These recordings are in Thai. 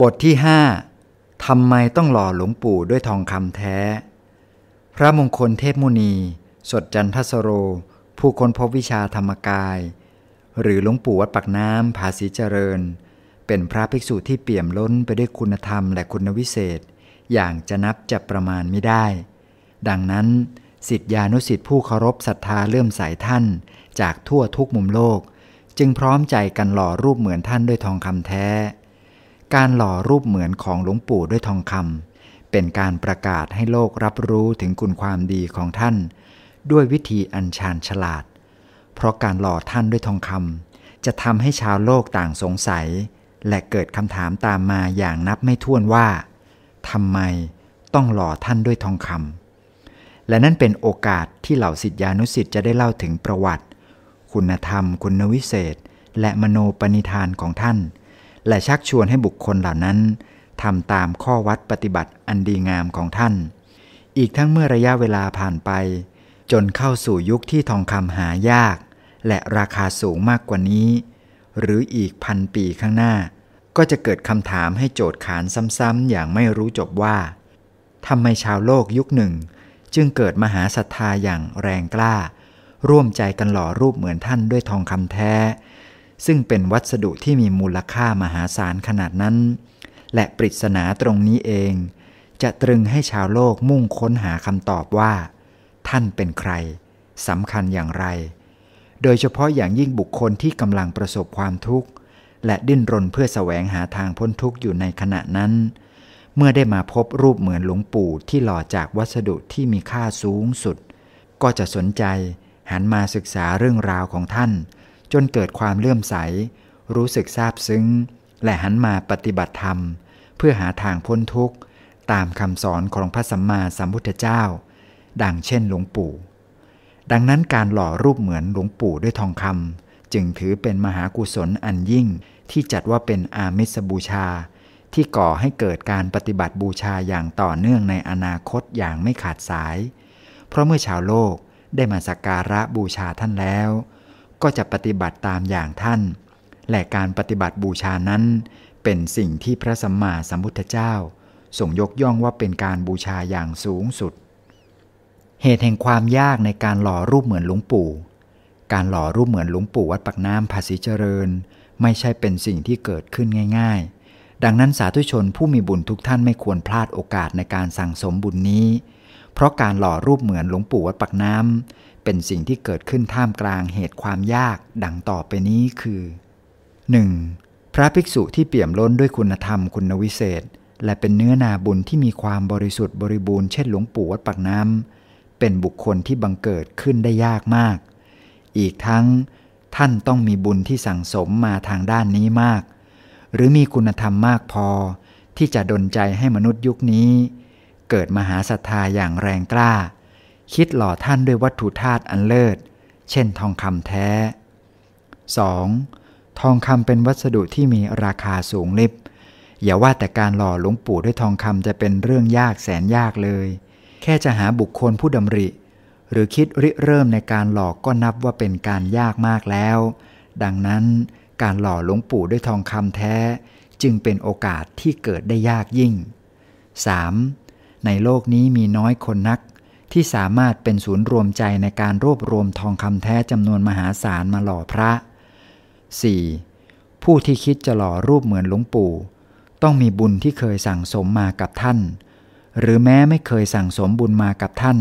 บทที่ห้าทำไมต้องหล่อหลวงปู่ด้วยทองคำแท้ พระมงคลเทพมุนี สดจันทสโร ผู้ค้นพบวิชาธรรมกาย หรือหลวงปู่วัดปักน้ำภาษีเจริญ เป็นพระภิกษุที่เปี่ยมล้นไปด้วยคุณธรรมและคุณวิเศษ อย่างจะนับจะประมาณไม่ได้ ดังนั้นสิทธิานุสิทธิผู้เคารพศรัทธาเลื่อมใสท่าน จากทั่วทุกมุมโลก จึงพร้อมใจกันหล่อรูปเหมือนท่านด้วยทองคำแท้ การหล่อรูปเหมือนของหลวงปู่ด้วยทองคำเป็นการประกาศให้โลกรับรู้ถึงคุณความดีของท่าน ด้วยวิธีอัญชานฉลาด เพราะการหล่อท่านด้วยทองคำจะทำให้ชาวโลกต่างสงสัย และเกิดคำถามตามมาอย่างนับไม่ถ้วนว่าทำไมต้องหล่อท่านด้วยทองคำและนั่นเป็นโอกาสที่เหล่าสิทธิานุสิทธิ์จะได้เล่าถึงประวัติ คุณธรรม คุณวิเศษ และมโนปณิธานของท่าน และชักชวนให้บุคคลเหล่านั้นทำตามข้อวัดปฏิบัติอันดีงามของท่าน อีกทั้งเมื่อระยะเวลาผ่านไป จนเข้าสู่ยุคที่ทองคำหายาก และราคาสูงมากกว่านี้ หรืออีกพันปีข้างหน้า ก็จะเกิดคำถามให้โจทย์ขานซ้ำๆอย่างไม่รู้จบว่าทำไมชาวโลกยุคหนึ่ง จึงเกิดมหาศรัทธาอย่างแรงกล้า ร่วมใจกันหล่อรูปเหมือนท่านด้วยทองคำแท้ ซึ่งเป็นวัสดุที่มีมูลค่ามหาศาลขนาดนั้น และปริศนาตรงนี้เอง จะตรึงให้ชาวโลกมุ่งค้นหาคำตอบว่า ท่านเป็นใครสำคัญอย่างไร โดยเฉพาะอย่างยิ่งบุคคลที่กำลังประสบความทุกข์ และดิ้นรนเพื่อแสวงหาทางพ้นทุกข์อยู่ในขณะนั้น เมื่อได้มาพบรูปเหมือนหลวงปู่ที่หล่อจากวัสดุที่มีค่าสูงสุด ก็จะสนใจหันมาศึกษาเรื่องราวของท่าน จนเกิดความเลื่อมใส รู้สึกซาบซึ้ง และหันมาปฏิบัติธรรม เพื่อหาทางพ้นทุกข์ ตามคำสอนของพระสัมมาสัมพุทธเจ้า ดังเช่นหลวงปู่ ดังนั้นการหล่อรูปเหมือนหลวงปู่ด้วยทองคำจึงถือเป็นมหากุศลอันยิ่งที่จัดว่าเป็นอามิสบูชา ที่ก่อให้เกิดการปฏิบัติบูชาอย่างต่อเนื่องในอนาคตอย่างไม่ขาดสาย เพราะเมื่อชาวโลกได้มาสักการะบูชาท่านแล้ว ก็จะปฏิบัติตามอย่างท่าน และการปฏิบัติบูชานั้น เป็นสิ่งที่พระสัมมาสัมพุทธเจ้าทรงยกย่องว่าเป็นการบูชาอย่างสูงสุด เหตุแห่งความยากในการหล่อรูปเหมือนหลวงปู่ การหล่อรูปเหมือนหลวงปู่วัดปักน้ำภาษีเจริญ ไม่ใช่เป็นสิ่งที่เกิดขึ้นง่าย ๆ ดังนั้นสาธุชนผู้มีบุญทุกท่านไม่ควรพลาดโอกาสในการสั่งสมบุญนี้ เพราะการหล่อรูปเหมือนหลวงปู่วัดปักน้ำ เป็นสิ่งที่เกิดขึ้นท่ามกลางเหตุความยากดังต่อไปนี้คือ 1. พระภิกษุที่เปี่ยมล้นด้วยคุณธรรมคุณวิเศษ และเป็นเนื้อนาบุญที่มีความบริสุทธิ์บริบูรณ์เช่นหลวงปู่วัดปากน้ำเป็นบุคคลที่บังเกิดขึ้นได้ยากมาก อีกทั้งท่านต้องมีบุญที่สั่งสมมาทางด้านนี้มาก หรือมีคุณธรรมมากพอ ที่จะดลใจให้มนุษย์ยุคนี้ เกิดมหาศรัทธาอย่างแรงกล้า คิดหล่อท่านด้วยวัตถุธาตุอันเลิศ เช่นทองคำแท้ 2. ทองคำเป็นวัสดุที่มีราคาสูงลิบ อย่าว่าแต่การหล่อหลวงปู่ด้วยทองคำจะเป็นเรื่องยากแสนยากเลย แค่จะหาบุคคลผู้ดำริ หรือคิดริเริ่มในการหล่อก็นับว่าเป็นการยากมากแล้ว ดังนั้นการหล่อหลวงปู่ด้วยทองคำแท้ จึงเป็นโอกาสที่เกิดได้ยากยิ่ง 3. ในโลกนี้มีน้อยคนนัก ที่สามารถเป็นศูนย์รวมใจในการรวบรวมทองคำแท้จำนวนมหาศาลมาหล่อพระ 4. ผู้ที่คิดจะหล่อรูปเหมือนหลวงปู่ ต้องมีบุญที่เคยสั่งสมมากับท่าน หรือแม้ไม่เคยสั่งสมบุญมากับท่าน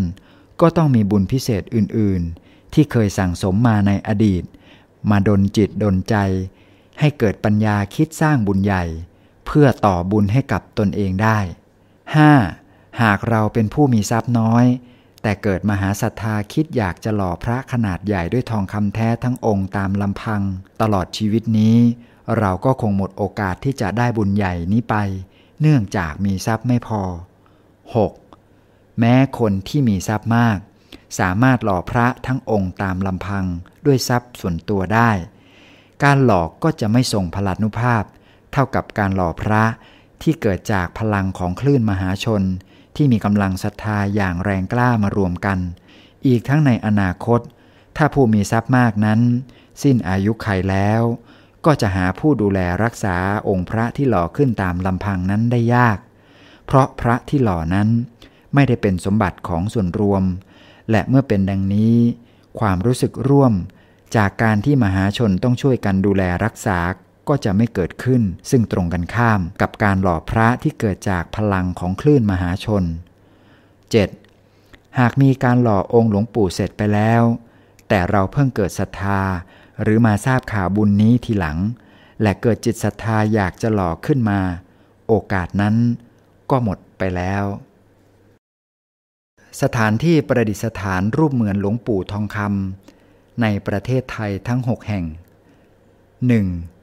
ก็ต้องมีบุญพิเศษอื่น ๆ ที่เคยสั่งสมมาในอดีต มาดนจิตดนใจ ให้เกิดปัญญาคิดสร้างบุญใหญ่ เพื่อต่อบุญให้กับตนเองได้ 5. หากเราเป็นผู้มีทรัพย์น้อย แต่เกิดมหาศรัทธาคิดอยากจะหล่อพระขนาดใหญ่ด้วยทองคำแท้ทั้งองค์ตามลำพัง ตลอดชีวิตนี้ เราก็คงหมดโอกาสที่จะได้บุญใหญ่นี้ไป เนื่องจากมีทรัพย์ไม่พอ 6. แม้คนที่มีทรัพย์มาก สามารถหล่อพระทั้งองค์ตามลำพังด้วยทรัพย์ส่วนตัวได้ การหลอกก็จะไม่ทรงพลานุภาพ เท่ากับการหล่อพระที่เกิดจากพลังของคลื่นมหาชน ที่มีกำลังศรัทธาอย่างแรงกล้ามารวมกัน อีกทั้งในอนาคต ถ้าผู้มีทรัพย์มากนั้น สิ้นอายุไขแล้วกก็จะหาผู้ดูแลรักษาองค์พระที่หล่อขึ้นตามลำพังนั้นได้ยาก เพราะพระที่หล่อนั้นไม่ได้เป็นสมบัติของส่วนรวม และเมื่อเป็นดังนี้ ความรู้สึกร่วม จากการที่มหาชนต้องช่วยกันดูแลรักษา ก็จะไม่เกิดขึ้น ซึ่งตรงกันข้ามกับการหล่อพระที่เกิดจากพลังของคลื่นมหาชน 7. หากมีการหล่อองค์หลวงปู่เสร็จไปแล้ว แต่เราเพิ่งเกิดศรัทธา หรือมาทราบข่าวบุญนี้ทีหลัง และเกิดจิตศรัทธาอยากจะหล่อขึ้นมา โอกาสนั้นก็หมดไปแล้ว สถานที่ประดิษฐานรูปเหมือนหลวงปู่ทองคำในประเทศไทยทั้ง 6 แห่ง 1.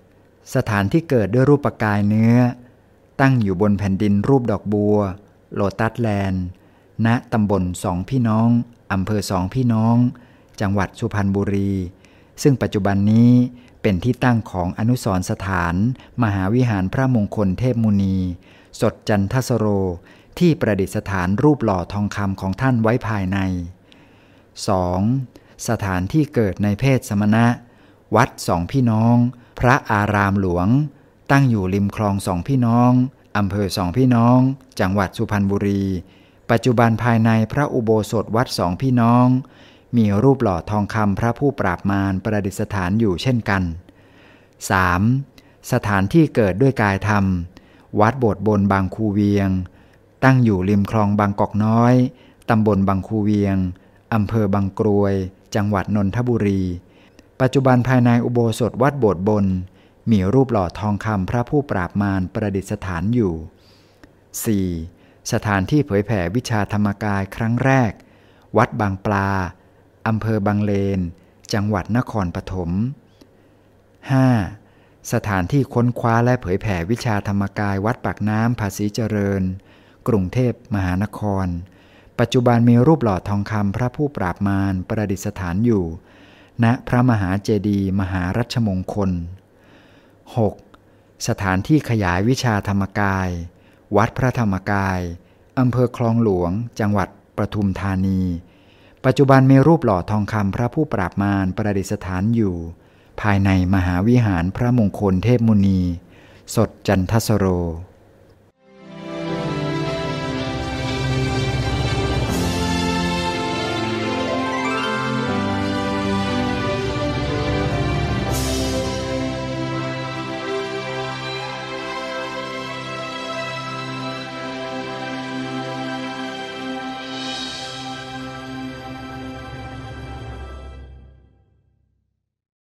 สถานที่เกิดด้วยรูปกายเนื้อ ตั้งอยู่บนแผ่นดินรูปดอกบัว โลตัสแลนด์ ณตำบลสองพี่น้องอำเภอสองพี่น้อง จังหวัดสุพรรณบุรี ซึ่งปัจจุบันนี้เป็นที่ตั้งของอนุสรสถาน มหาวิหารพระมงคลเทพมุนี สดจันทสโร ที่ประดิษฐานรูปหล่อทองคำของท่านไว้ภายใน 2. สถานที่เกิดในเพศสมณะ วัดสองพี่น้อง พระอารามหลวง ตั้งอยู่ริมคลองสองพี่น้องอำเภอสองพี่น้อง จังหวัดสุพรรณบุรี ปัจจุบันภายในพระอุโบสถวัดสองพี่น้อง มีรูปหล่อทองคำพระผู้ปราบมารประดิษฐานอยู่เช่นกัน 3. สถานที่เกิดด้วยกายธรรม วัดโบสถ์บนบางคูเวียง ตั้งอยู่ริมคลองบางกอกน้อย ตำบลบางคูเวียง อำเภอบางกรวย จังหวัดนนทบุรี ปัจจุบันภายในอุโบสถวัดโบสถ์บน มีรูปหล่อทองคำพระผู้ปราบมารประดิษฐานอยู่ 4. สถานที่เผยแผ่วิชาธรรมกายครั้งแรก วัดบางปลา อำเภอบางเลน จังหวัดนครปฐม 5. สถานที่ค้นคว้าและเผยแผ่วิชาธรรมกายวัดปากน้ำภาษีเจริญ กรุงเทพมหานคร ปัจจุบันมีรูปหล่อทองคำพระผู้ปราบมารประดิษฐานอยู่ ณพระมหาเจดีย์มหารัชมงคล 6. สถานที่ขยายวิชาธรรมกาย วัดพระธรรมกายอำเภอคลองหลวง จังหวัดปทุมธานี ปัจจุบันมีรูปหล่อทองคำพระผู้ปราบมารประดิษฐานอยู่ ภายในมหาวิหารพระมงคลเทพมุนี สดจันทสโร